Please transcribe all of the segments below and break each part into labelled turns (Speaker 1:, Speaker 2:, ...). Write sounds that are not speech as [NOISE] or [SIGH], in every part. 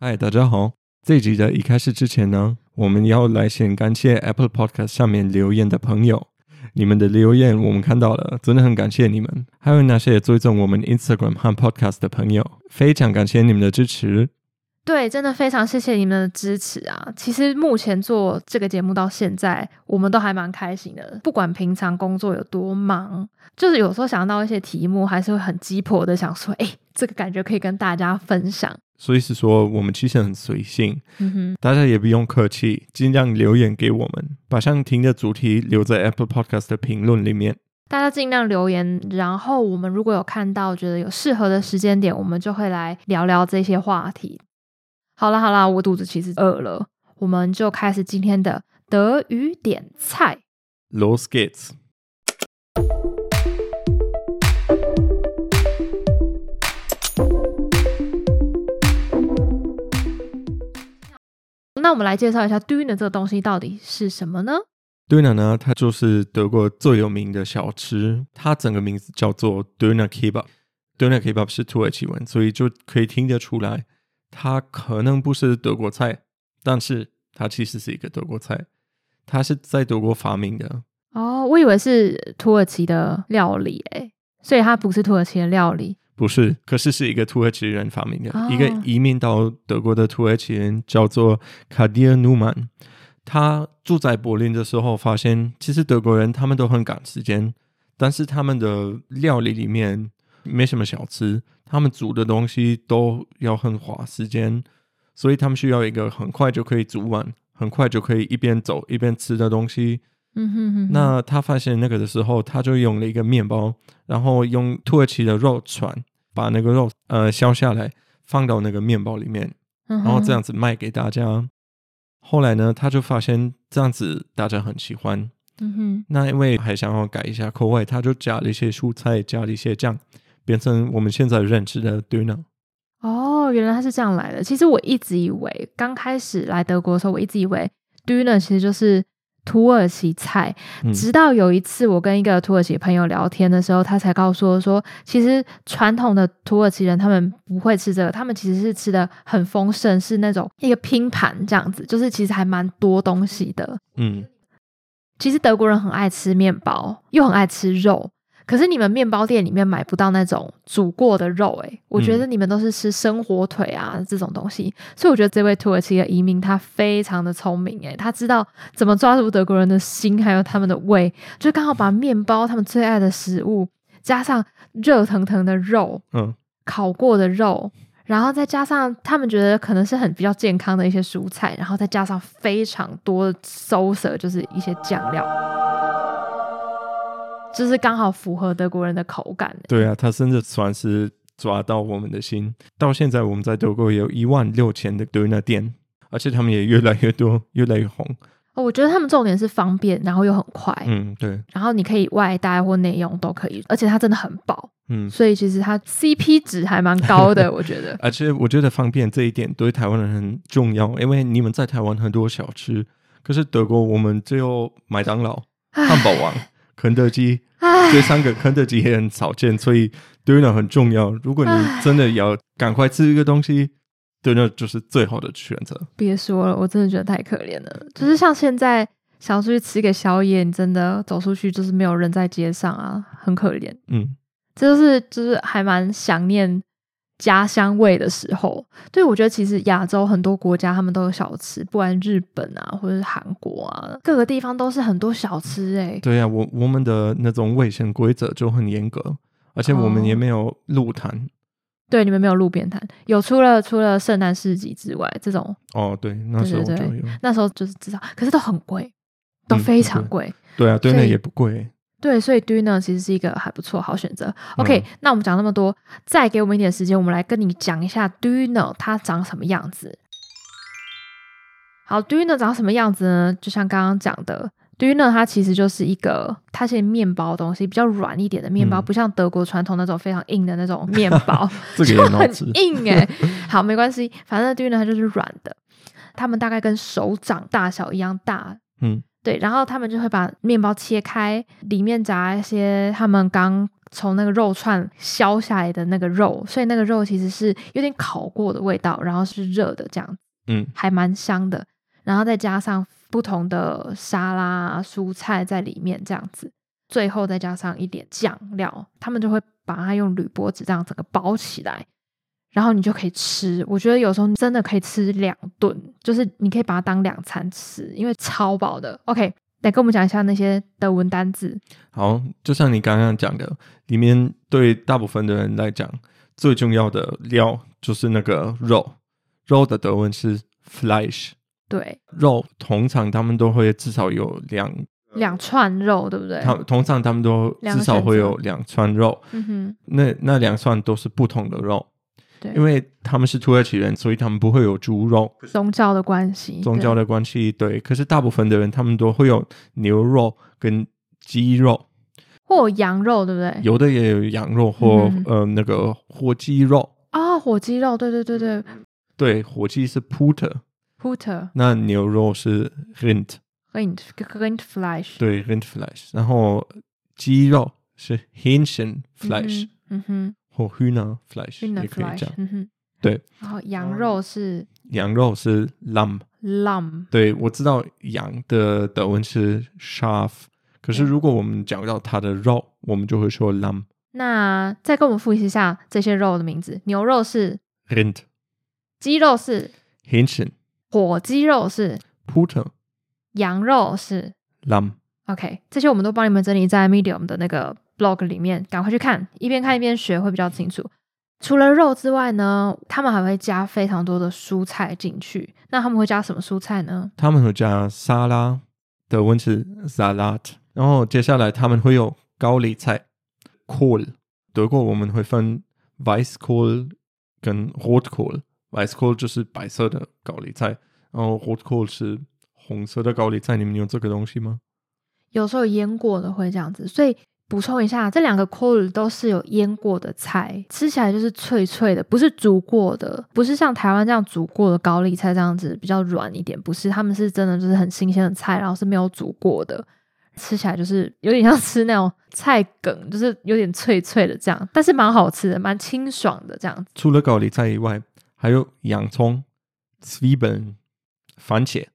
Speaker 1: 嗨，大家好！这集的一开始之前呢，我们要来先感谢 Apple Podcast 上面留言的朋友，你们的留言我们看到了，真的很感谢你们。还有那些追踪我们 Instagram 和 Podcast 的朋友，非常感谢你们的支持。
Speaker 2: 对，真的非常谢谢你们的支持啊！其实目前做这个节目到现在，我们都还蛮开心的。不管平常工作有多忙，就是有时候想到一些题目，还是会很鸡婆的想说：“哎，这个感觉可以跟大家分享。”
Speaker 1: 所以是说，我们其实很随性，
Speaker 2: 嗯哼，
Speaker 1: 大家也不用客气，尽量留言给我们，把想听的主题留在 Apple Podcast 的评论里面。
Speaker 2: 大家尽量留言，然后我们如果有看到觉得有适合的时间点，我们就会来聊聊这些话题。好啦好啦，我肚子其实饿了，我们就开始今天的德语点菜。
Speaker 1: Los geht's。
Speaker 2: 那我们来介绍一下 Döner 这个东西到底是什么呢
Speaker 1: ？Döner 呢，它就是德国最有名的小吃，它整个名字叫做 Döner Kebab。Döner Kebab 是土耳其文，所以就可以听得出来。它可能不是德国菜，但是它其实是一个德国菜。它是在德国发明的。
Speaker 2: 哦，我以为是土耳其的料理诶，所以它不是土耳其的料理。
Speaker 1: 不是，可是是一个土耳其人发明的。
Speaker 2: 哦、
Speaker 1: 一个移民到德国的土耳其人叫做卡迪尔努曼。他住在柏林的时候，发现其实德国人他们都很赶时间，但是他们的料理里面没什么小吃。他们煮的东西都要很花时间，所以他们需要一个很快就可以煮完、很快就可以一边走一边吃的东西。
Speaker 2: 嗯哼哼哼。那
Speaker 1: 他发现那个的时候，他就用了一个面包，然后用土耳其的肉串把那个肉呃削下来，放到那个面包里面，然后这样子卖给大家。嗯、后来呢，他就发现这样子大家很喜欢。
Speaker 2: 嗯哼。
Speaker 1: 那因为还想要改一下口味，他就加了一些蔬菜，加了一些酱。变成我们现在认知的 Döner。
Speaker 2: 哦，原来它是这样来的。其实我一直以为，刚开始来德国的时候，我一直以为 Döner 其实就是土耳其菜。嗯、直到有一次，我跟一个土耳其朋友聊天的时候，他才告诉我说，其实传统的土耳其人他们不会吃这个，他们其实是吃的很丰盛，是那种一个拼盘这样子，就是其实还蛮多东西的。
Speaker 1: 嗯，
Speaker 2: 其实德国人很爱吃面包，又很爱吃肉。可是你们面包店里面买不到那种煮过的肉，欸，诶，我觉得你们都是吃生火腿啊这种东西，所以我觉得这位土耳其的移民他非常的聪明，诶，他知道怎么抓住德国人的心，还有他们的胃，就刚好把面包他们最爱的食物加上热腾腾的肉，
Speaker 1: 嗯，
Speaker 2: 烤过的肉，然后再加上他们觉得可能是很比较健康的一些蔬菜，然后再加上非常多的 sauce，就是一些酱料。就是刚好符合德国人的口感。
Speaker 1: 对啊，他甚至算是抓到我们的心。到现在，我们在德国有一万六千的 Döner 店，而且他们也越来越多，越来越红。
Speaker 2: 哦，我觉得他们重点是方便，然后又很快。
Speaker 1: 嗯，对。
Speaker 2: 然后你可以外带或内用都可以，而且它真的很饱。
Speaker 1: 嗯，
Speaker 2: 所以其实它 CP 值还蛮高的，[LAUGHS] 我觉得。
Speaker 1: 而且我觉得方便这一点对台湾人很重要，因为你们在台湾很多小吃，可是德国我们只有麦当劳、汉堡王。肯德基，这三个肯德基也很少见，所以 Döner 很重要。如果你真的要赶快吃一个东西，Döner 就是最好的选择。
Speaker 2: 别说了，我真的觉得太可怜了。就是像现在想出去吃个宵夜，你真的走出去就是没有人在街上啊，很可怜。
Speaker 1: 嗯，
Speaker 2: 这就是就是还蛮想念。家乡味的时候，对，我觉得其实亚洲很多国家他们都有小吃，不管日本啊，或者是韩国啊，各个地方都是很多小吃哎、欸。
Speaker 1: 对呀、啊，我我们的那种卫生规则就很严格，而且我们也没有路摊、哦。对，
Speaker 2: 你们没有路边摊，有除了除了圣诞市集之外，这种
Speaker 1: 哦，对，那时候就有，对对对，
Speaker 2: 那时候就是至少，可是都很贵，都非常贵、嗯。
Speaker 1: 对啊，对，那也不贵。
Speaker 2: 对，所以 Döner 其实是一个还不错好选择。OK，、嗯、那我们讲那么多，再给我们一点时间，我们来跟你讲一下 Döner 它长什么样子。好，Döner 长什么样子呢？就像刚刚讲的，Döner 它其实就是一个，它是面包东西，比较软一点的面包，嗯、不像德国传统那种非常硬的那种面包，[LAUGHS]
Speaker 1: 这个也很
Speaker 2: 硬哎、欸。好，没关系，反正 Döner 它就是软的，它们大概跟手掌大小一样大。
Speaker 1: 嗯。
Speaker 2: 对，然后他们就会把面包切开，里面夹一些他们刚从那个肉串削下来的那个肉，所以那个肉其实是有点烤过的味道，然后是热的这样，
Speaker 1: 嗯，
Speaker 2: 还蛮香的。然后再加上不同的沙拉、蔬菜在里面这样子，最后再加上一点酱料，他们就会把它用铝箔纸这样整个包起来，然后你就可以吃。我觉得有时候真的可以吃两顿，就是你可以把它当两餐吃，因为超饱的。OK。来跟我们讲一下那些德文单字。
Speaker 1: 好，就像你刚刚讲的，里面对大部分的人来讲，最重要的料就是那个肉。肉的德文是 Fleisch。
Speaker 2: 对，
Speaker 1: 肉通常他们都会至少有两
Speaker 2: 两串肉，对不对？
Speaker 1: 他通常他们都至少会有两串肉。
Speaker 2: 嗯哼，
Speaker 1: 那那两串都是不同的肉。
Speaker 2: 对，
Speaker 1: 因为他们是土耳其人，所以他们不会有猪肉。
Speaker 2: 宗教的关系，
Speaker 1: 宗教的关系，对，对。可是大部分的人，他们都会有牛肉跟鸡肉，
Speaker 2: 或羊肉，对不对？
Speaker 1: 有的也有羊肉或、嗯、呃那个火鸡肉
Speaker 2: 啊，火鸡肉，对对对对。
Speaker 1: 对，火鸡是 Puter，Puter。那牛肉是
Speaker 2: Rind，Rind，Rindfleisch。
Speaker 1: 对，Rindfleisch。然后鸡肉是 Hähnchenfleisch。
Speaker 2: 嗯哼。
Speaker 1: 或 Hühnerfleisch 也可以讲，
Speaker 2: 嗯哼，
Speaker 1: 对。
Speaker 2: 然后羊肉是
Speaker 1: 羊肉是 lamb。lamb。对，我知道羊的德文是 Schaf，可是如果我们讲到它的肉，我们就会说 lamb。
Speaker 2: 那再跟我们复习一下这些肉的名字：牛肉是
Speaker 1: Rind，
Speaker 2: 鸡肉是
Speaker 1: Hähnchen，
Speaker 2: 火鸡肉是
Speaker 1: Puter，
Speaker 2: 羊肉是
Speaker 1: Lamb。
Speaker 2: OK，这些我们都帮你们整理在 Medium 的那个。Blog 里面赶快去看，一边看一边学会比较清楚。除了肉之外呢，他们还会加非常多的蔬菜进去。那他们会加什么蔬菜呢？
Speaker 1: 他们会加沙拉，德文是 Salat。然后接下来他们会有高丽菜，Kohl。德国我们会分 Weißkohl 跟 Rotkohl。Weißkohl 就是白色的高丽菜，然后 Rotkohl 是红色的高丽菜。你们有这个东西吗？
Speaker 2: 有时候腌过的会这样子，所以。补充一下，这两个 Kohl 都是有腌过的菜，吃起来就是脆脆的，不是煮过的，不是像台湾这样煮过的高丽菜这样子比较软一点，不是，他们是真的就是很新鲜的菜，然后是没有煮过的，吃起来就是有点像吃那种菜梗，就是有点脆脆的这样，但是蛮好吃的，蛮清爽的这样子。
Speaker 1: 除了高丽菜以外，还有洋葱、Swiben、番茄、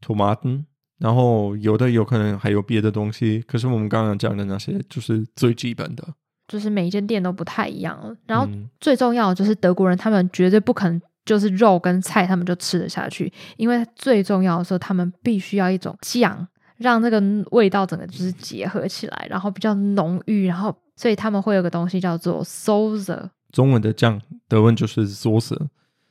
Speaker 1: Tomaten。然后有的有可能还有别的东西，可是我们刚刚讲的那些就是最基本的，
Speaker 2: 就是每一间店都不太一样。然后最重要的就是德国人，他们绝对不可能就是肉跟菜他们就吃得下去，因为最重要的时候他们必须要一种酱，让这个味道整个就是结合起来，然后比较浓郁，然后所以他们会有个东西叫做 Soße，
Speaker 1: 中文的酱，德文就是 Soße。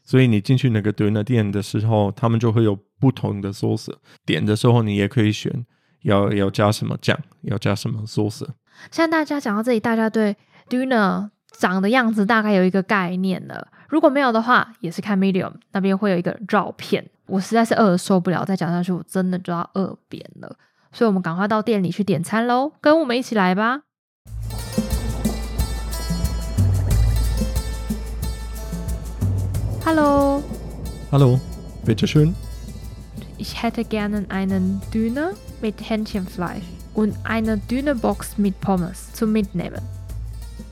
Speaker 1: 所以你进去那个 Döner 店的时候，他们就会有不同的 sauce。点的时候，你也可以选要要加什么酱，要加什么 sauce。
Speaker 2: 现在大家讲到这里，大家对 Döner 长的样子大概有一个概念了。如果没有的话，也是看 Medium 那边会有一个照片。我实在是饿的受不了，再讲下去我真的就要饿扁了。所以我们赶快到店里去点餐喽，跟我们一起来吧。Hallo.
Speaker 1: Hallo, bitte schön.
Speaker 2: Ich hätte gerne einen Döner mit Hähnchenfleisch und eine Dönerbox mit Pommes zum Mitnehmen.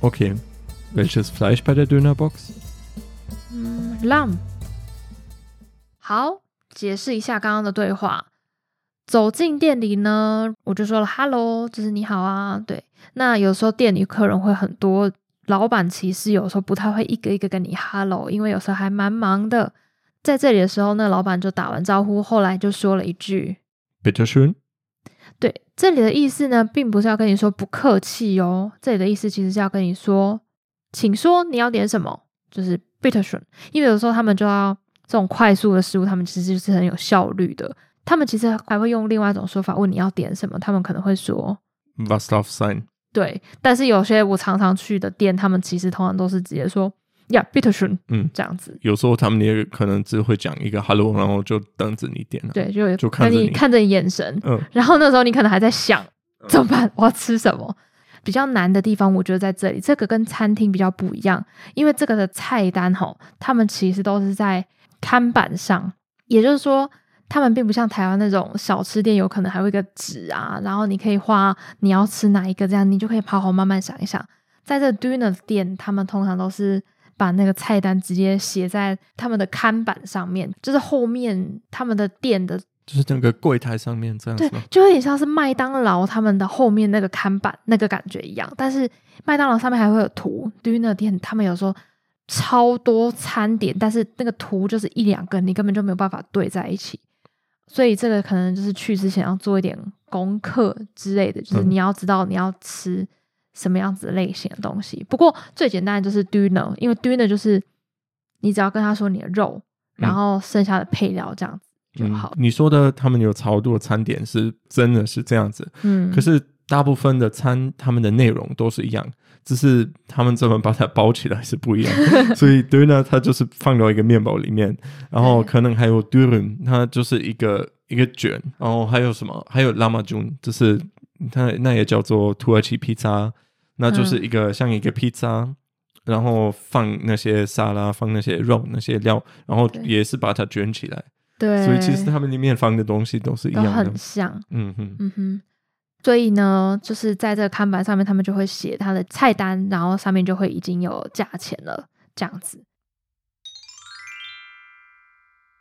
Speaker 1: Okay. Welches Fleisch bei der Dönerbox?
Speaker 2: Mm, Lamm. 好，解释一下刚刚的对话。走进店里呢，我就说了 “hello”，就是你好啊。对，那有时候店里客人会很多。 老板其实有时候不太会一个一个跟你 hello，因为有时候还蛮忙的。在这里的时候，那老板就打完招呼，后来就说了一句
Speaker 1: “Bitte schön”。
Speaker 2: 对，这里的意思呢，并不是要跟你说不客气哦，这里的意思其实是要跟你说，请说你要点什么，就是 “Bitte schön”。因为有时候他们就要这种快速的食物，他们其实就是很有效率的。他们其实还会用另外一种说法问你要点什么，他们可能会说
Speaker 1: “Was darf sein”。
Speaker 2: 对，但是有些我常常去的店，他们其实通常都是直接说呀，bitte schön，嗯，这样子。
Speaker 1: 有时候他们也可能只会讲一个 hello，然后就等着你点了。
Speaker 2: 对，就
Speaker 1: 就看着你
Speaker 2: 看着你眼神，嗯，然后那时候你可能还在想怎么办，我要吃什么？比较难的地方，我觉得在这里，这个跟餐厅比较不一样，因为这个的菜单吼，他们其实都是在看板上，也就是说，他们并不像台湾那种小吃店，有可能还会一个纸啊，然后你可以画你要吃哪一个，这样你就可以好好慢慢想一想。在这 Diner 店，他们通常都是把那个菜单直接写在他们的看板上面，就是后面他们的店的，
Speaker 1: 就是整个柜台上面这样子。
Speaker 2: 对，就有点像是麦当劳他们的后面那个看板那个感觉一样。但是麦当劳上面还会有图，Döner 店他们有时候超多餐点，但是那个图就是一两个，你根本就没有办法对在一起。所以这个可能就是去之前要做一点功课之类的，就是你要知道你要吃什么样子类型的东西。不过最简单的就是 Döner，因为 Döner 就是你只要跟他说你的肉，然后剩下的配料这样子就好。
Speaker 1: 嗯，你说的他们有超多餐点是真的是这样子，嗯，可是大部分的餐他们的内容都是一样。只是他们怎么把它包起来是不一样，[LAUGHS] 所以 Döner 它就是放到一个面包里面，然后可能还有 Dürüm，它就是一个一个卷，然后还有什么？还有 Lahmacun，就是它那也叫做土耳其披萨，那就是一个、嗯、像一个披萨，然后放那些沙拉，放那些肉那些料，然后也是把它卷起来。
Speaker 2: 对，
Speaker 1: 所以其实他们里面放的东西都是一样的，
Speaker 2: 很像。
Speaker 1: 嗯哼，
Speaker 2: 嗯哼。所以呢，就是在这个看板上面，他们就会写他的菜单，然后上面就会已经有价钱了，这样子。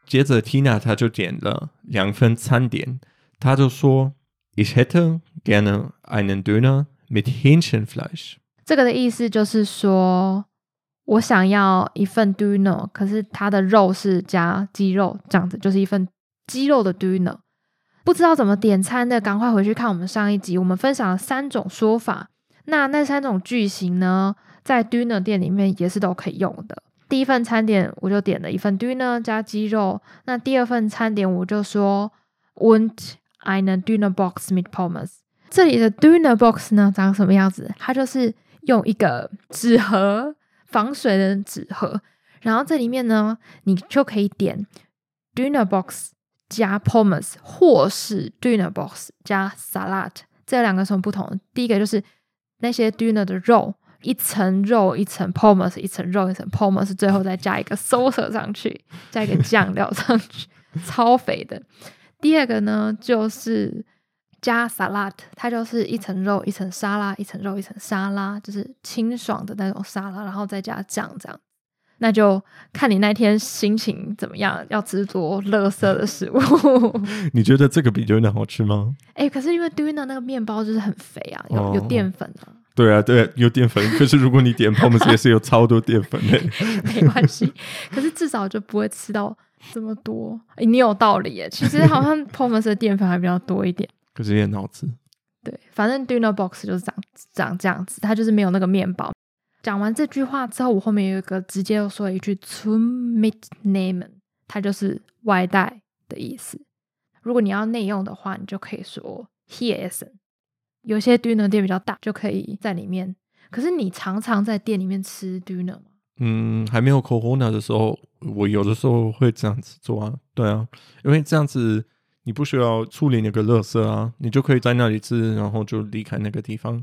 Speaker 1: 接着，Tina 他就点了两份餐点，他就说：“Ich hätte gerne einen Döner mit Hähnchenfleisch。”
Speaker 2: 这个的意思就是说，我想要一份 Döner，可是它的肉是加鸡肉，这样子就是一份鸡肉的 Döner。不知道怎么点餐的，赶快回去看我们上一集，我们分享了三种说法。那那三种句型呢，在 dinner 店里面也是都可以用的。第一份餐点我就点了一份 dinner 加鸡肉，那第二份餐点我就说 Und eine Döner Box mit Pommes。这里的 dinner Box 呢，长什么样子？它就是用一个纸盒，防水的纸盒，然后这里面呢，你就可以点 dinner Box。加 pommes 或是 dinner Box 加 Salat，这两个什么不同？第一个就是那些 dinner 的肉，一层肉一层 pommes，一层肉一层 pommes，最后再加一个 sauce 上去，加一个酱料上去，[LAUGHS] 超肥的。第二个呢，就是加 Salat，它就是一层肉一层沙拉，一层肉一层沙拉，就是清爽的那种沙拉，然后再加酱这样。那就看你那天心情怎么样，要吃多垃圾的食物。[LAUGHS]
Speaker 1: 你觉得这个比 Duna 好吃吗？
Speaker 2: 哎、欸，可是因为 Duna 那个面包就是很肥啊，有、哦、有淀粉啊。
Speaker 1: 对啊，对啊，有淀粉。可是如果你点 Pommes 也是有超多淀粉的。[LAUGHS]
Speaker 2: 没关系，可是至少就不会吃到这么多。欸、你有道理耶，其实好像 Pommes 的淀粉还比较多一点。
Speaker 1: 可是也很好吃。
Speaker 2: 对，反正 Duna Box 就是长长这样子，它就是没有那个面包。讲完这句话之后，我后面有一个直接又说一句 “to meet name”，它就是外带的意思。如果你要内用的话，你就可以说 “hier essen”。有些 dinner 店比较大，就可以在里面。可是你常常在店里面吃 dinner 吗？
Speaker 1: 嗯，还没有 Corona 的时候，我有的时候会这样子做啊。对啊，因为这样子你不需要处理那个垃圾啊，你就可以在那里吃，然后就离开那个地方。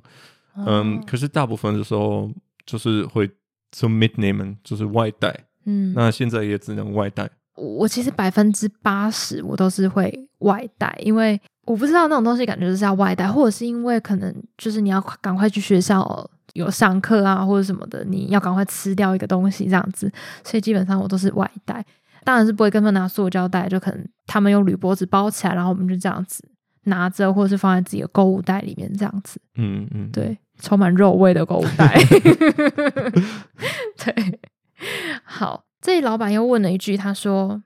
Speaker 1: 哦、嗯，可是大部分的时候。就是会 zum Mitnehmen，就是外带。嗯，那现在也只能外带。
Speaker 2: 我其实百分之八十我都是会外带，因为我不知道那种东西感觉就是要外带，或者是因为可能就是你要赶快去学校有上课啊，或者什么的，你要赶快吃掉一个东西这样子，所以基本上我都是外带。当然是不会跟他们拿塑胶袋，就可能他们用铝箔纸包起来，然后我们就这样子拿着，或者是放在自己的购物袋里面这样子。
Speaker 1: 嗯嗯，
Speaker 2: 对。充满肉味的购物袋，[LAUGHS] 对，好，这里老板又问了一句，他说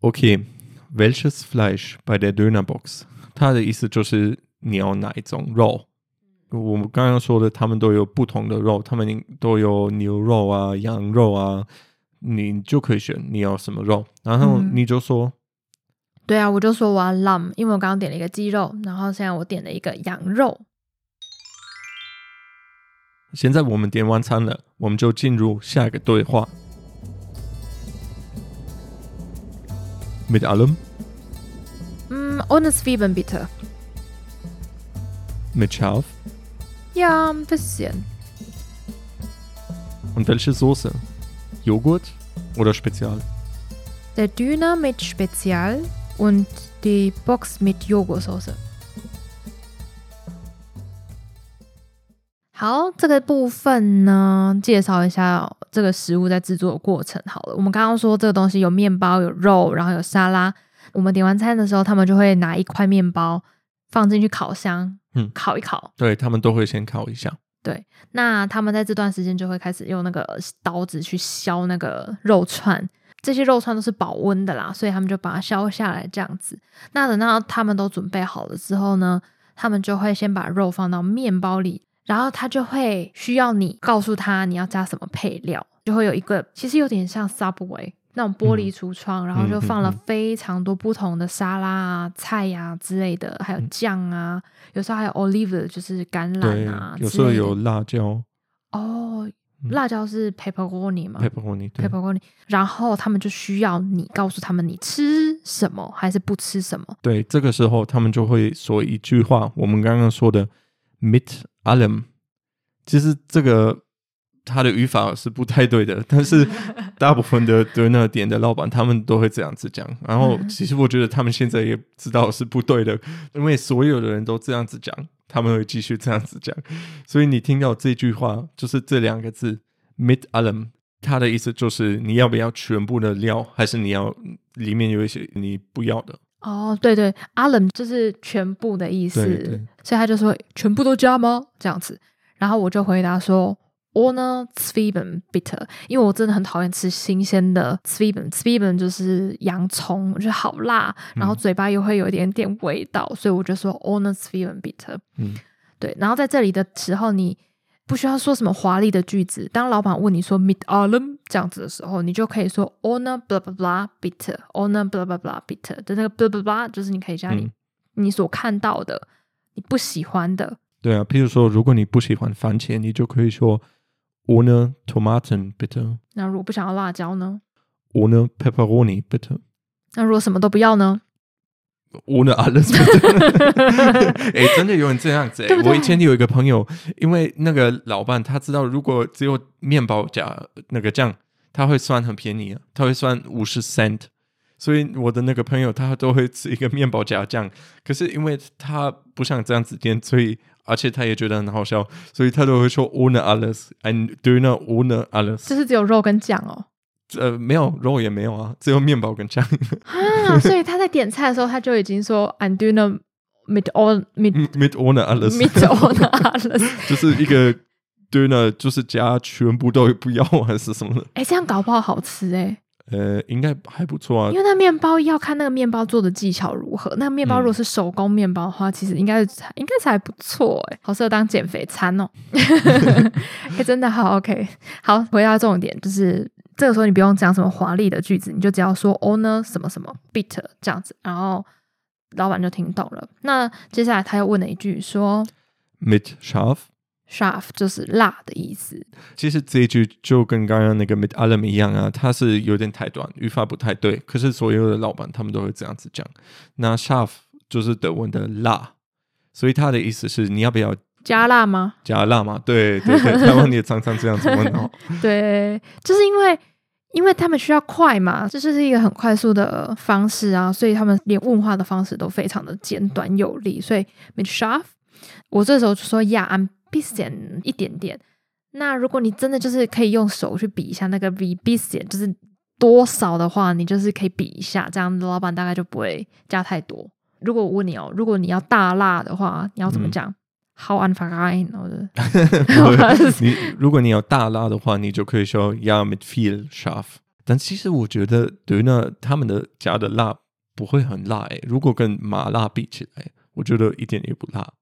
Speaker 1: ：“OK，welches Fleisch bei der Dönerbox？” 他的意思就是你要哪一种肉？我们刚刚说的，他们都有不同的肉，他们都有牛肉啊、羊肉啊，你就可以选你要什么肉，然后你就说：“嗯、
Speaker 2: 对啊，我就说我要 lamb，因为我刚刚点了一个鸡肉，然后现在我点了一个羊肉。”
Speaker 1: 现在我们点完餐了，我们就进入下一个对话。Mit allem?
Speaker 2: Mm, ohne Zwiebeln bitte.
Speaker 1: Mit scharf?
Speaker 2: Ja, ein bisschen.
Speaker 1: Und welche Soße? Joghurt oder Spezial?
Speaker 2: Der Döner mit Spezial Und die Box mit Joghurtsoße。好，这个部分呢，介绍一下这个食物在制作的过程。好了，我们刚刚说这个东西有面包、有肉，然后有沙拉。我们点完餐的时候，他们就会拿一块面包放进去烤箱，嗯，烤一烤。
Speaker 1: 对，他们都会先烤一下。
Speaker 2: 对，那他们在这段时间就会开始用那个刀子去削那个肉串。这些肉串都是保温的啦，所以他们就把它削下来这样子。那等到他们都准备好了之后呢，他们就会先把肉放到面包里，然后他就会需要你告诉他你要加什么配料，就会有一个其实有点像 Subway 那种玻璃橱窗，嗯、然后就放了非常多不同的沙拉啊、菜呀、啊、之类的，还有酱啊，有时候还有 olive 就是橄榄啊，
Speaker 1: 有时候有辣椒
Speaker 2: 哦。辣椒是 pepperoni 吗
Speaker 1: ？pepperoni，pepperoni。
Speaker 2: 然后他们就需要你告诉他们你吃什么还是不吃什么。
Speaker 1: 对，这个时候他们就会说一句话，我们刚刚说的 mit allem。其实这个它的语法是不太对的，但是 [LAUGHS] 大部分的 diner 店的老板他们都会这样子讲。然后 [LAUGHS] 其实我觉得他们现在也知道是不对的，因为所有的人都这样子讲。他们会继续这样子讲，所以你听到这句话就是这两个字 mit allem，它的意思就是你要不要全部的料，还是你要里面有一些你不要的？
Speaker 2: 哦，对对，allem 就是全部的意思，对对，所以他就说全部都加吗？这样子，然后我就回答说。Ohne Zwiebeln bitter，因为我真的很讨厌吃新鲜的 Zwiebeln，Zwiebeln 就是洋葱，我觉得好辣，然后嘴巴又会有一点点味道，嗯、所以我就说 Ohne Zwiebeln bitte。嗯，对。然后在这里的时候，你不需要说什么华丽的句子。当老板问你说 mit allem 这样子的时候，你就可以说 Ohne blah blah blah bitte，Ohne blah blah blah bitter 的那个 blah blah blah，就是你可以加你、嗯、你所看到的，你不喜欢的。
Speaker 1: 对啊，譬如说，如果你不喜欢番茄，你就可以说。Ohne Tomaten bitte。
Speaker 2: 那如果不想要辣椒呢
Speaker 1: ？Ohne Pepperoni bitte。
Speaker 2: 那如果什么都不要呢
Speaker 1: ？Ohne alles bitte。[LAUGHS] 哎，真的有人这样子。对对，我以前有一个朋友，因为那个老板他知道，如果只有面包加那个酱，他会算很便宜啊，他会算五十 cent。所以我的那个朋友他都会吃一个面包加酱，可是因为他不想这样子点，所以。而且他也觉得很好笑，所以他都会说 ohne alles，ein Döner ohne alles。
Speaker 2: 就是只有肉跟酱哦？
Speaker 1: 呃，没有肉也没有啊，只有面包跟酱。
Speaker 2: 啊，所以他在点菜的时候，他就已经说 ein Döner mit all mit
Speaker 1: mit ohne alles
Speaker 2: mit ohne alles，[LAUGHS]
Speaker 1: 就是一个 Döner，就是加全部都不要还是什么的？
Speaker 2: 哎、欸，这样搞不好好吃哎、欸。
Speaker 1: 呃，应该还不错啊。
Speaker 2: 因为那面包要看那个面包做的技巧如何。那面包如果是手工面包的话，嗯、其实应该应该是还不错哎，好适合当减肥餐哦。[LAUGHS] 欸、真的好 OK。好，回到重点，就是这个时候你不用讲什么华丽的句子，你就只要说 owner 什么什么 bitte 这样子，然后老板就听懂了。那接下来他又问了一句说
Speaker 1: ：Mit scharf。
Speaker 2: Scharf 就是辣的意思。
Speaker 1: 其实这一句就跟刚刚那个 mit allem 一样啊，它是有点太短，语法不太对。可是所有的老板他们都会这样子讲。那 scharf 就是德文的辣，所以它的意思是你要不要
Speaker 2: 加辣吗？
Speaker 1: 加辣吗？对对对，台湾也常常这样子问哦。[LAUGHS]
Speaker 2: 对，就是因为因为他们需要快嘛，这就是一个很快速的方式啊，所以他们连问话的方式都非常的简短有力。所以 mit scharf，我这时候就说呀，I'm bisschen 一点点，那如果你真的就是可以用手去比一下那个 wie bisschen 就是多少的话，你就是可以比一下，这样子老板大概就不会加太多。如果我问你哦，如果你要大辣的话，你要怎么讲 rein，或者 [LAUGHS]
Speaker 1: 你如果你要大辣的话，你就可以说 Ja mit viel scharf。但其实我觉得，Döner 他们的加的辣不会很辣诶，如果跟麻辣比起来，我觉得一点也不辣。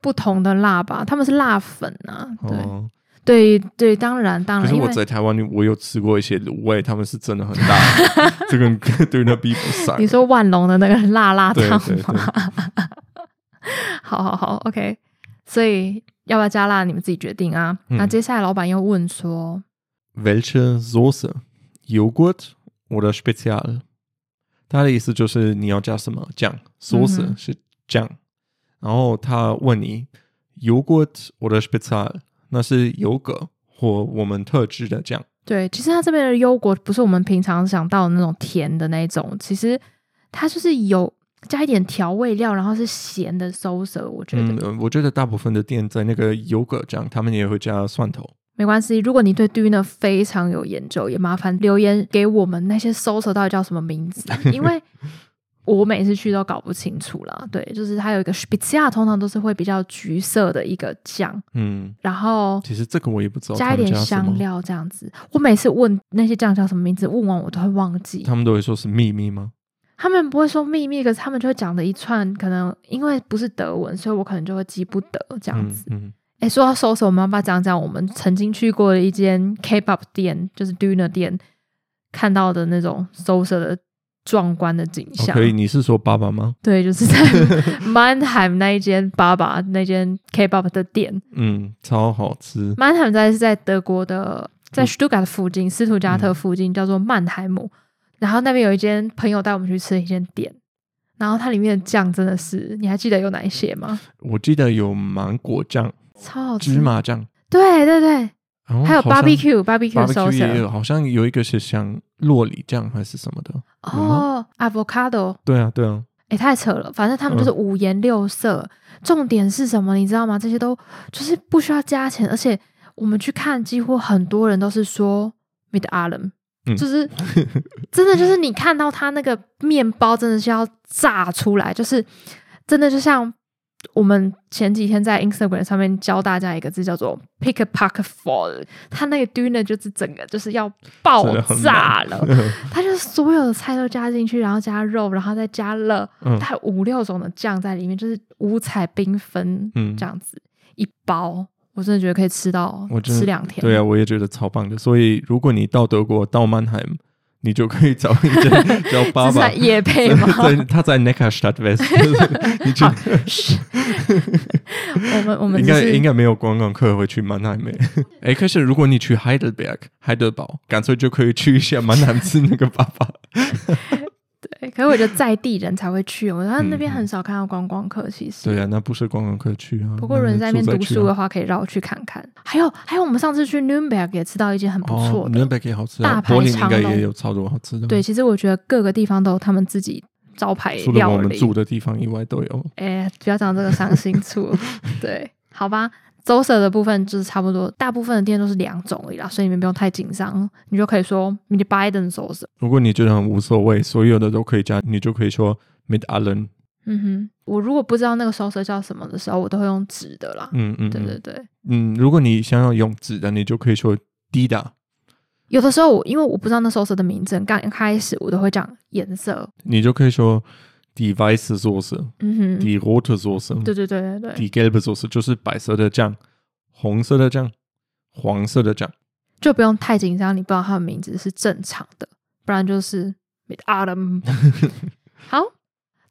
Speaker 2: 不同的辣吧，他们是辣粉啊，对、哦、对对，当然当然。
Speaker 1: 可是我在台湾，我有吃过一些卤味，他们是真的很辣，[LAUGHS] 这个 [LAUGHS] 对那比不上。
Speaker 2: 你说万隆的那个辣辣烫吗？
Speaker 1: 对对对 [LAUGHS]
Speaker 2: 好好好，OK。所以要不要加辣，你们自己决定啊。嗯、那接下来老板又问说
Speaker 1: ，Welche Soße？Joghurt oder Spezial？他的意思就是你要加什么酱？Soße 是酱。然后他问你，Joghurt oder Spezial，那是油格或我们特制的酱。
Speaker 2: 对，其实他这边的优果不是我们平常想到的那种甜的那种，其实它就是有加一点调味料，然后是咸的 sauce。我觉得、
Speaker 1: 嗯，我觉得大部分的店在那个优格酱，他们也会加蒜头。
Speaker 2: 没关系，如果你对 Döner 非常有研究，也麻烦留言给我们那些 sauce 到底叫什么名字，[LAUGHS] 因为。我每次去都搞不清楚了，对，就是它有一个 Spezial，通常都是会比较橘色的一个酱，
Speaker 1: 嗯，
Speaker 2: 然后
Speaker 1: 其实这个我也不知道，
Speaker 2: 加一点香料这样子。我每次问那些酱叫什么名字，问完我都会忘记。
Speaker 1: 他们都会说是秘密吗？
Speaker 2: 他们不会说秘密，可是他们就会讲的一串，可能因为不是德文，所以我可能就会记不得这样子。嗯，哎、嗯，说到收拾，我们要不要讲讲我们曾经去过的一间 Kebab 店，就是 Döner 店，看到的那种收拾的。壮观的景象。
Speaker 1: 可以，你是说爸爸吗？
Speaker 2: 对，就是在 [LAUGHS] Mannheim 那一间爸爸那间 Kebab 的店。
Speaker 1: 嗯，超好吃。
Speaker 2: Mannheim 在是在德国的，在 Stuttgart 附近，斯图加特附近，叫做曼海姆。然后那边有一间朋友带我们去吃的一间店，然后它里面的酱真的是，你还记得有哪一些吗？
Speaker 1: 我记得有芒果酱，
Speaker 2: 超好吃，
Speaker 1: 芝麻酱，
Speaker 2: 对对对。还有 barbecue barbecue
Speaker 1: sauce 也有，好像有一个是像洛里酱还是什么的
Speaker 2: 哦，avocado。
Speaker 1: 对啊，对啊，
Speaker 2: 哎，太扯了，反正他们就是五颜六色。重点是什么？你知道吗？这些都就是不需要加钱，而且我们去看，几乎很多人都是说 mit allem，就是 [LAUGHS] 真的就是你看到他那个面包真的是要炸出来，就是真的就像。我们前几天在 Instagram 上面教大家一个字，叫做 “pick a pack fall”。它那个 dinner 就是整个就是要爆炸了，[LAUGHS] 它就是所有的菜都加进去，然后加肉，然后再加了它有五六种的酱在里面，就是五彩缤纷，嗯，这样子一包，我真的觉得可以吃到我吃两天。
Speaker 1: 对啊，我也觉得超棒的。所以如果你到德国到曼海姆。你就可以找一间 [LAUGHS] 叫爸爸
Speaker 2: 夜配吗？[LAUGHS]
Speaker 1: 在，他在 Neckarstadt West。[LAUGHS] 你去，
Speaker 2: 我们我们
Speaker 1: 应该应该没有观光客会去曼海梅。哎，可是如果你去 Heidelberg 海德堡，干脆就可以去一下曼海姆吃那个爸爸。
Speaker 2: 对，可是我觉得在地人才会去，我觉得那边很少看到观光客。其实，
Speaker 1: 对啊，那不是观光客去啊。
Speaker 2: 不过人在那边读书的话，可以绕去看看。还有还有，我们上次去 Nürnberg 也吃到一间很不错的
Speaker 1: ，Nürnberg 也好吃，
Speaker 2: 大排长龙
Speaker 1: 也有超多好吃的。
Speaker 2: 对，其实我觉得各个地方都有他们自己招牌料理，除了
Speaker 1: 我们住的地方以外都有。
Speaker 2: 哎，不要讲这个伤心处。[LAUGHS] 对，好吧。收拾的部分就是差不多，大部分的店都是两种而已啦，所以你们不用太紧张，你就可以说 mid beiden Soße。
Speaker 1: 如果你觉得很无所谓，所有的都可以加，你就可以说 mid allen。
Speaker 2: 嗯哼，我如果不知道那个 Soße 叫什么的时候，我都会用纸的啦。
Speaker 1: 嗯嗯，
Speaker 2: 对对对。
Speaker 1: 嗯，如果你想要用纸的，你就可以说 die。
Speaker 2: 有的时候我因为我不知道那 Soße 的名字，刚开始我都会讲颜色，
Speaker 1: 你就可以说。Die weiße Soße，嗯哼，die rote Soße，
Speaker 2: 对对对对对
Speaker 1: ，die gelbe Soße 就是白色的酱，红色的酱，黄色的酱，
Speaker 2: 就不用太紧张，你不知道它的名字是正常的，不然就是 mit allem。好，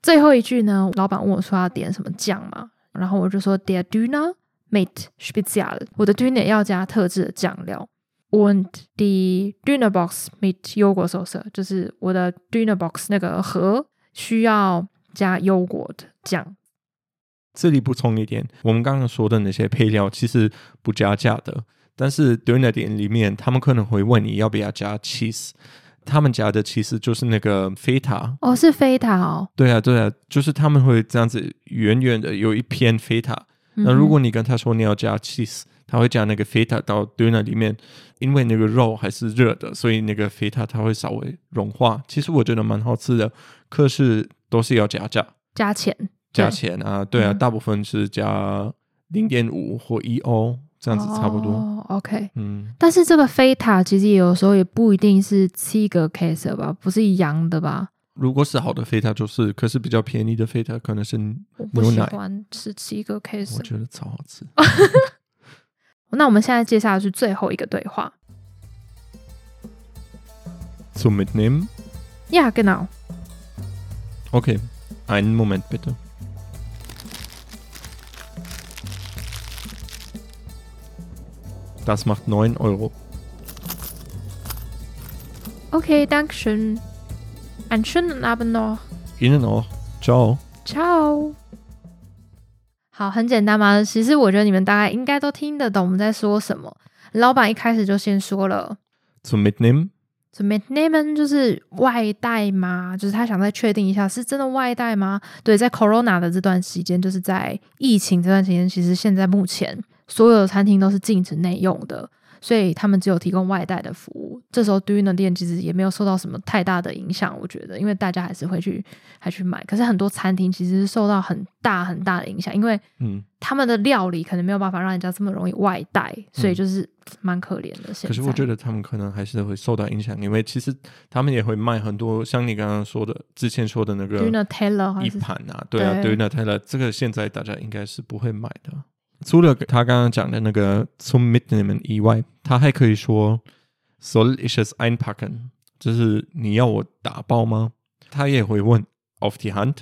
Speaker 2: 最后一句呢，老板问我说要点什么酱嘛，然后我就说 der Döner mit Spezial，我的 Döner 要加特制的酱料，und die Döner Box mit Joghurtsoße，就是我的 Döner Box 那个盒。需要加优果的酱。
Speaker 1: 这里补充一点，我们刚刚说的那些配料其实不加价的，但是 Döner 店里面他们可能会问你要不要加 cheese，他们加的其实就是那个 Feta。
Speaker 2: 哦，是 Feta 哦。
Speaker 1: 对啊，对啊，就是他们会这样子远远的有一片 Feta，那如果你跟他说你要加 cheese，他会加那个 Feta 到 Döner 里面，因为那个肉还是热的，所以那个 Feta 它会稍微融化。其实我觉得蛮好吃的。可是都是要加价，
Speaker 2: 加钱，
Speaker 1: 加钱啊！对啊，嗯、大部分是加零点五或一欧这样子，差不多。
Speaker 2: 哦、OK，
Speaker 1: 嗯。
Speaker 2: 但是这个菲塔其实有时候也不一定是七个 case 吧，不是一样的吧？
Speaker 1: 如果是好的菲塔，就是；可是比较便宜的菲塔，可能是牛奶。我不喜
Speaker 2: 欢吃七个 case，
Speaker 1: 我觉得超好吃。[LAUGHS]
Speaker 2: 那我们现在接下来是最后一个对话。
Speaker 1: Zum Mitnehmen?
Speaker 2: Ja, genau.
Speaker 1: Okay, einen Moment bitte. Das macht neun Euro.
Speaker 2: Okay, danke schön. Einen schönen Abend noch.
Speaker 1: Ihnen auch. Ciao.
Speaker 2: Ciao. 好，很简单嘛。其实我觉得你们大概应该都听得懂我们在说什么。老板一开始就先说了
Speaker 1: ，Zum Mitnehmen
Speaker 2: 怎么？Mitnehmen 就是外带吗？就是他想再确定一下，是真的外带吗？对，在 Corona 的这段时间，就是在疫情这段时间，其实现在目前所有的餐厅都是禁止内用的。所以他们只有提供外带的服务，这时候 Döner 店其实也没有受到什么太大的影响，我觉得，因为大家还是会去还去买。可是很多餐厅其实是受到很大很大的影响，因为嗯，他们的料理可能没有办法让人家这么容易外带，所以就是蛮可怜的。
Speaker 1: 可是我觉得他们可能还是会受到影响，因为其实他们也会卖很多，像你刚刚说的之前说的那个
Speaker 2: Döner Teller
Speaker 1: 一盘啊，对啊，Döner Teller 这个现在大家应该是不会买的。除了他刚刚讲的那个 zum Mitnehmen 以外，他还可以说 Soll ich es einpacken？就是你要我打包吗？他也会问 Auf die Hand，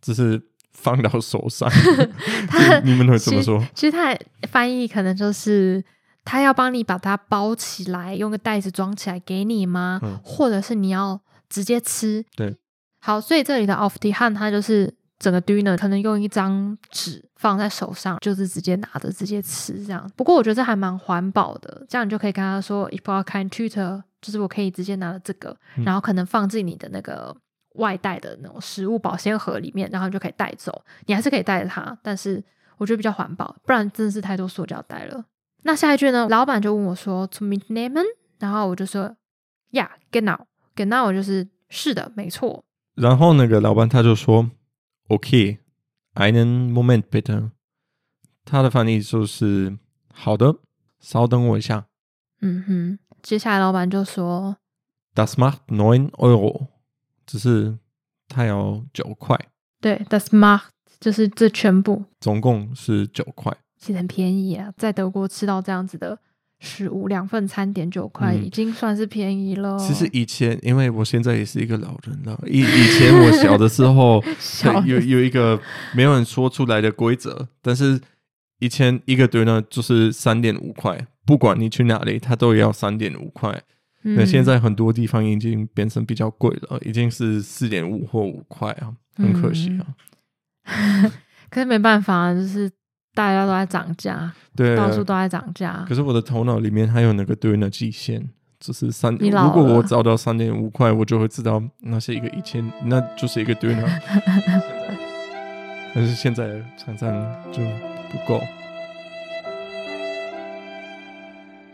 Speaker 1: 就是放到手上。[LAUGHS] 他你们会怎么说？
Speaker 2: 其实他翻译可能就是他要帮你把它包起来，用个袋子装起来给你吗？嗯、或者是你要直接吃？
Speaker 1: 对，
Speaker 2: 好，所以这里的 Auf die Hand 它就是。整个 dinner 可能用一张纸放在手上，就是直接拿着直接吃这样。不过我觉得这还蛮环保的，这样你就可以跟他说，Ich brauche kein tutor，就是我可以直接拿着这个，嗯、然后可能放进你的那个外带的那种食物保鲜盒里面，然后你就可以带走。你还是可以带着它，但是我觉得比较环保，不然真的是太多塑胶袋了。那下一句呢？老板就问我说 “to meet n a m e n 然后我就说 “yeah，genau，genau” 就是是的，没错。
Speaker 1: 然后那个老板他就说。OK，einen Moment bitte。他的翻译就是好的，稍等我一下。
Speaker 2: 嗯哼，接下来老板就说
Speaker 1: ：Das macht neun Euro，只是它要九块。
Speaker 2: 对，Das macht 就是这全部，
Speaker 1: 总共是九块，
Speaker 2: 其实很便宜啊，在德国吃到这样子的。十五两份餐点九块，已经算是便宜了。
Speaker 1: 其实以前，因为我现在也是一个老人了。以以前我小的时候，[LAUGHS] 小有有一个没有人说出来的规则，但是以前一个 Döner 就是三点五块，不管你去哪里，它都要三点五块。那、嗯、现在很多地方已经变成比较贵了，已经是四点五或五块啊，很可惜啊。
Speaker 2: 嗯、[LAUGHS] 可是没办法，就是。大家都在涨价，
Speaker 1: 对，
Speaker 2: 到处都在涨价。
Speaker 1: 可是我的头脑里面还有那个 Döner 极限，就是三。如果我找到三点五块，我就会知道那是一个 [LAUGHS] 一千，那就是一个 Döner。但是现在常常就不够。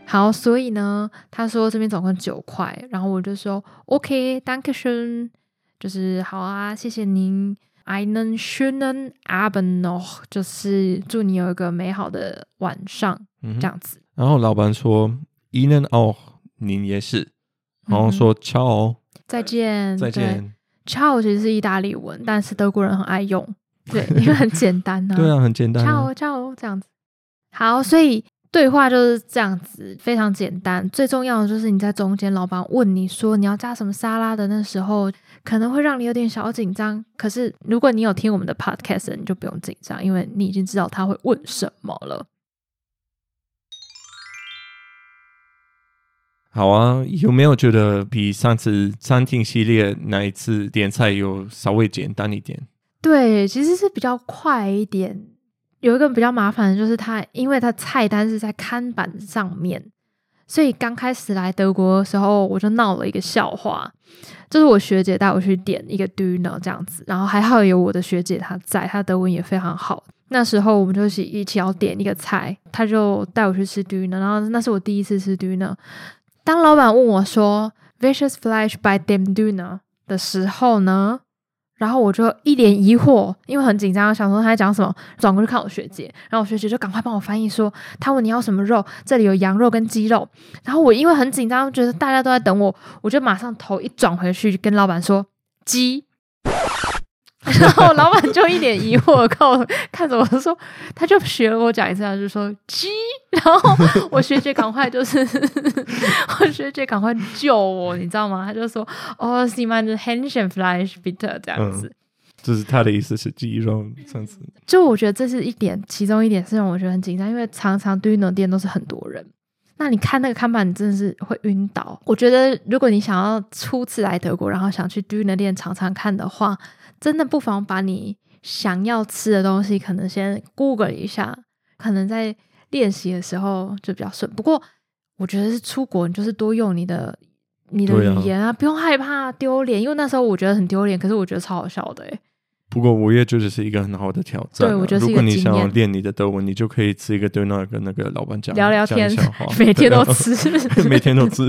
Speaker 2: 好，所以呢，他说这边总共九块，然后我就说 OK，Danke schön，就是好啊，谢谢您。Einen schönen Abend noch，就是祝你有一个美好的晚上，嗯、这样子。
Speaker 1: 然后老板说，Ihnen auch，您也是。然后说 Ciao，
Speaker 2: 再见，
Speaker 1: 再见。
Speaker 2: Ciao 其实是意大利文，但是德国人很爱用，对，[LAUGHS] 因为很简单呢、啊。
Speaker 1: 对啊，很简单、啊。
Speaker 2: Ciao Ciao 这样子。好，所以。对话就是这样子，非常简单。最重要的就是你在中间，老板问你说你要加什么沙拉的那时候，可能会让你有点小紧张。可是如果你有听我们的 podcast，你就不用紧张，因为你已经知道他会问什么了。
Speaker 1: 好啊，有没有觉得比上次餐厅系列那一次点菜有稍微简单一点？
Speaker 2: 对，其实是比较快一点。有一个比较麻烦的就是它，因为它菜单是在看板上面，所以刚开始来德国的时候，我就闹了一个笑话，就是我学姐带我去点一个 Döner 这样子，然后还好有我的学姐她在，她德文也非常好。那时候我们就是一起要点一个菜，她就带我去吃 Döner，然后那是我第一次吃 Döner。当老板问我说 “Vicious Fleisch bei dem Döner” 的时候呢？然后我就一脸疑惑，因为很紧张，想说他在讲什么，转过去看我学姐，然后我学姐就赶快帮我翻译说，他问你要什么肉，这里有羊肉跟鸡肉。然后我因为很紧张，觉得大家都在等我，我就马上头一转回去跟老板说鸡。[LAUGHS] 然后老板就一脸疑惑，看我看着我说，他就学了我讲一次，他就说鸡。[LAUGHS] 然后我学姐赶快就是，[LAUGHS] 我学姐赶快救我，你知道吗？他就说哦，Sie meinen Hähnchenfleisch bitte 这样子，
Speaker 1: 就是他的意思是鸡肉这样子。
Speaker 2: 就我觉得这是一点，其中一点是让我觉得很紧张，因为常常 Döner 店都是很多人，那你看那个看板，你真的是会晕倒。我觉得如果你想要初次来德国，然后想去 Döner 店尝尝看的话。真的不妨把你想要吃的东西，可能先 Google 一下，可能在练习的时候就比较顺。不过我觉得是出国，你就是多用你的你的语言啊，啊不用害怕丢脸，因为那时候我觉得很丢脸，可是我觉得超好笑的哎。
Speaker 1: 不过我也觉得是一个很好的挑战、啊。
Speaker 2: 对，我。
Speaker 1: 如果你想要练你的德文，你就可以吃一个 döner 跟那个老板讲
Speaker 2: 聊聊天 [LAUGHS] 每天都吃，
Speaker 1: 每天都吃，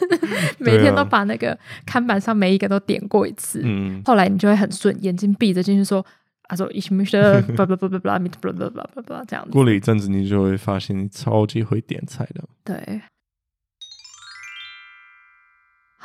Speaker 1: [LAUGHS]
Speaker 2: 每天都把那个看板上每一个都点过一次。嗯，后来你就会很顺，眼睛闭着进去说，啊说 ich möchte [LAUGHS] blah blah blah blah blah blah blah 这样子。
Speaker 1: 过了一阵子，你就会发现你超级会点菜的。
Speaker 2: 对。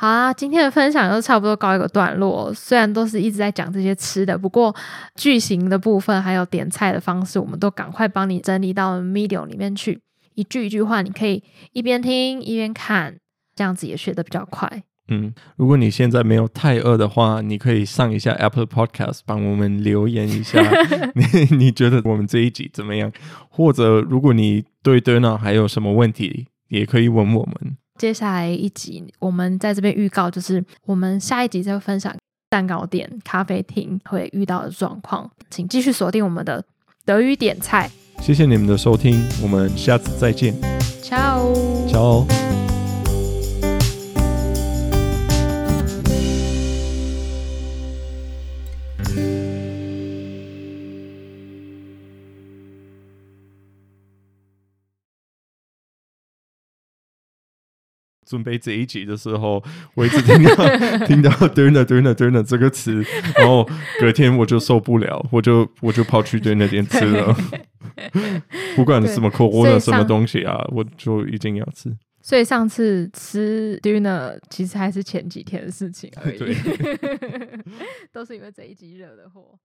Speaker 2: 好啊，今天的分享就差不多告一个段落。虽然都是一直在讲这些吃的，不过句型的部分还有点菜的方式，我们都赶快帮你整理到 Medium 里面去。一句一句话，你可以一边听一边看，这样子也学得比较快。
Speaker 1: 嗯，如果你现在没有太饿的话，你可以上一下 Apple [LAUGHS] Podcast，帮我们留言一下，[LAUGHS] 你你觉得我们这一集怎么样？或者如果你对 döner 还有什么问题，也可以问我们。
Speaker 2: 接下来一集，我们在这边预告，就是我们下一集再分享蛋糕店、咖啡厅会遇到的状况，请继续锁定我们的德语点菜。
Speaker 1: 谢谢你们的收听，我们下次再见。
Speaker 2: Ciao，Ciao。
Speaker 1: 准备这一集的时候，我一直听到听到 döner döner döner 这个词，然后隔天我就受不了，我就我就跑去 döner 店吃了，[LAUGHS] 不管什么口味的什么东西啊，我就一定要吃。
Speaker 2: 所以上次吃 döner 其实还是前几天的事情而已，
Speaker 1: 对 [LAUGHS]
Speaker 2: 都是因为这一集惹的祸。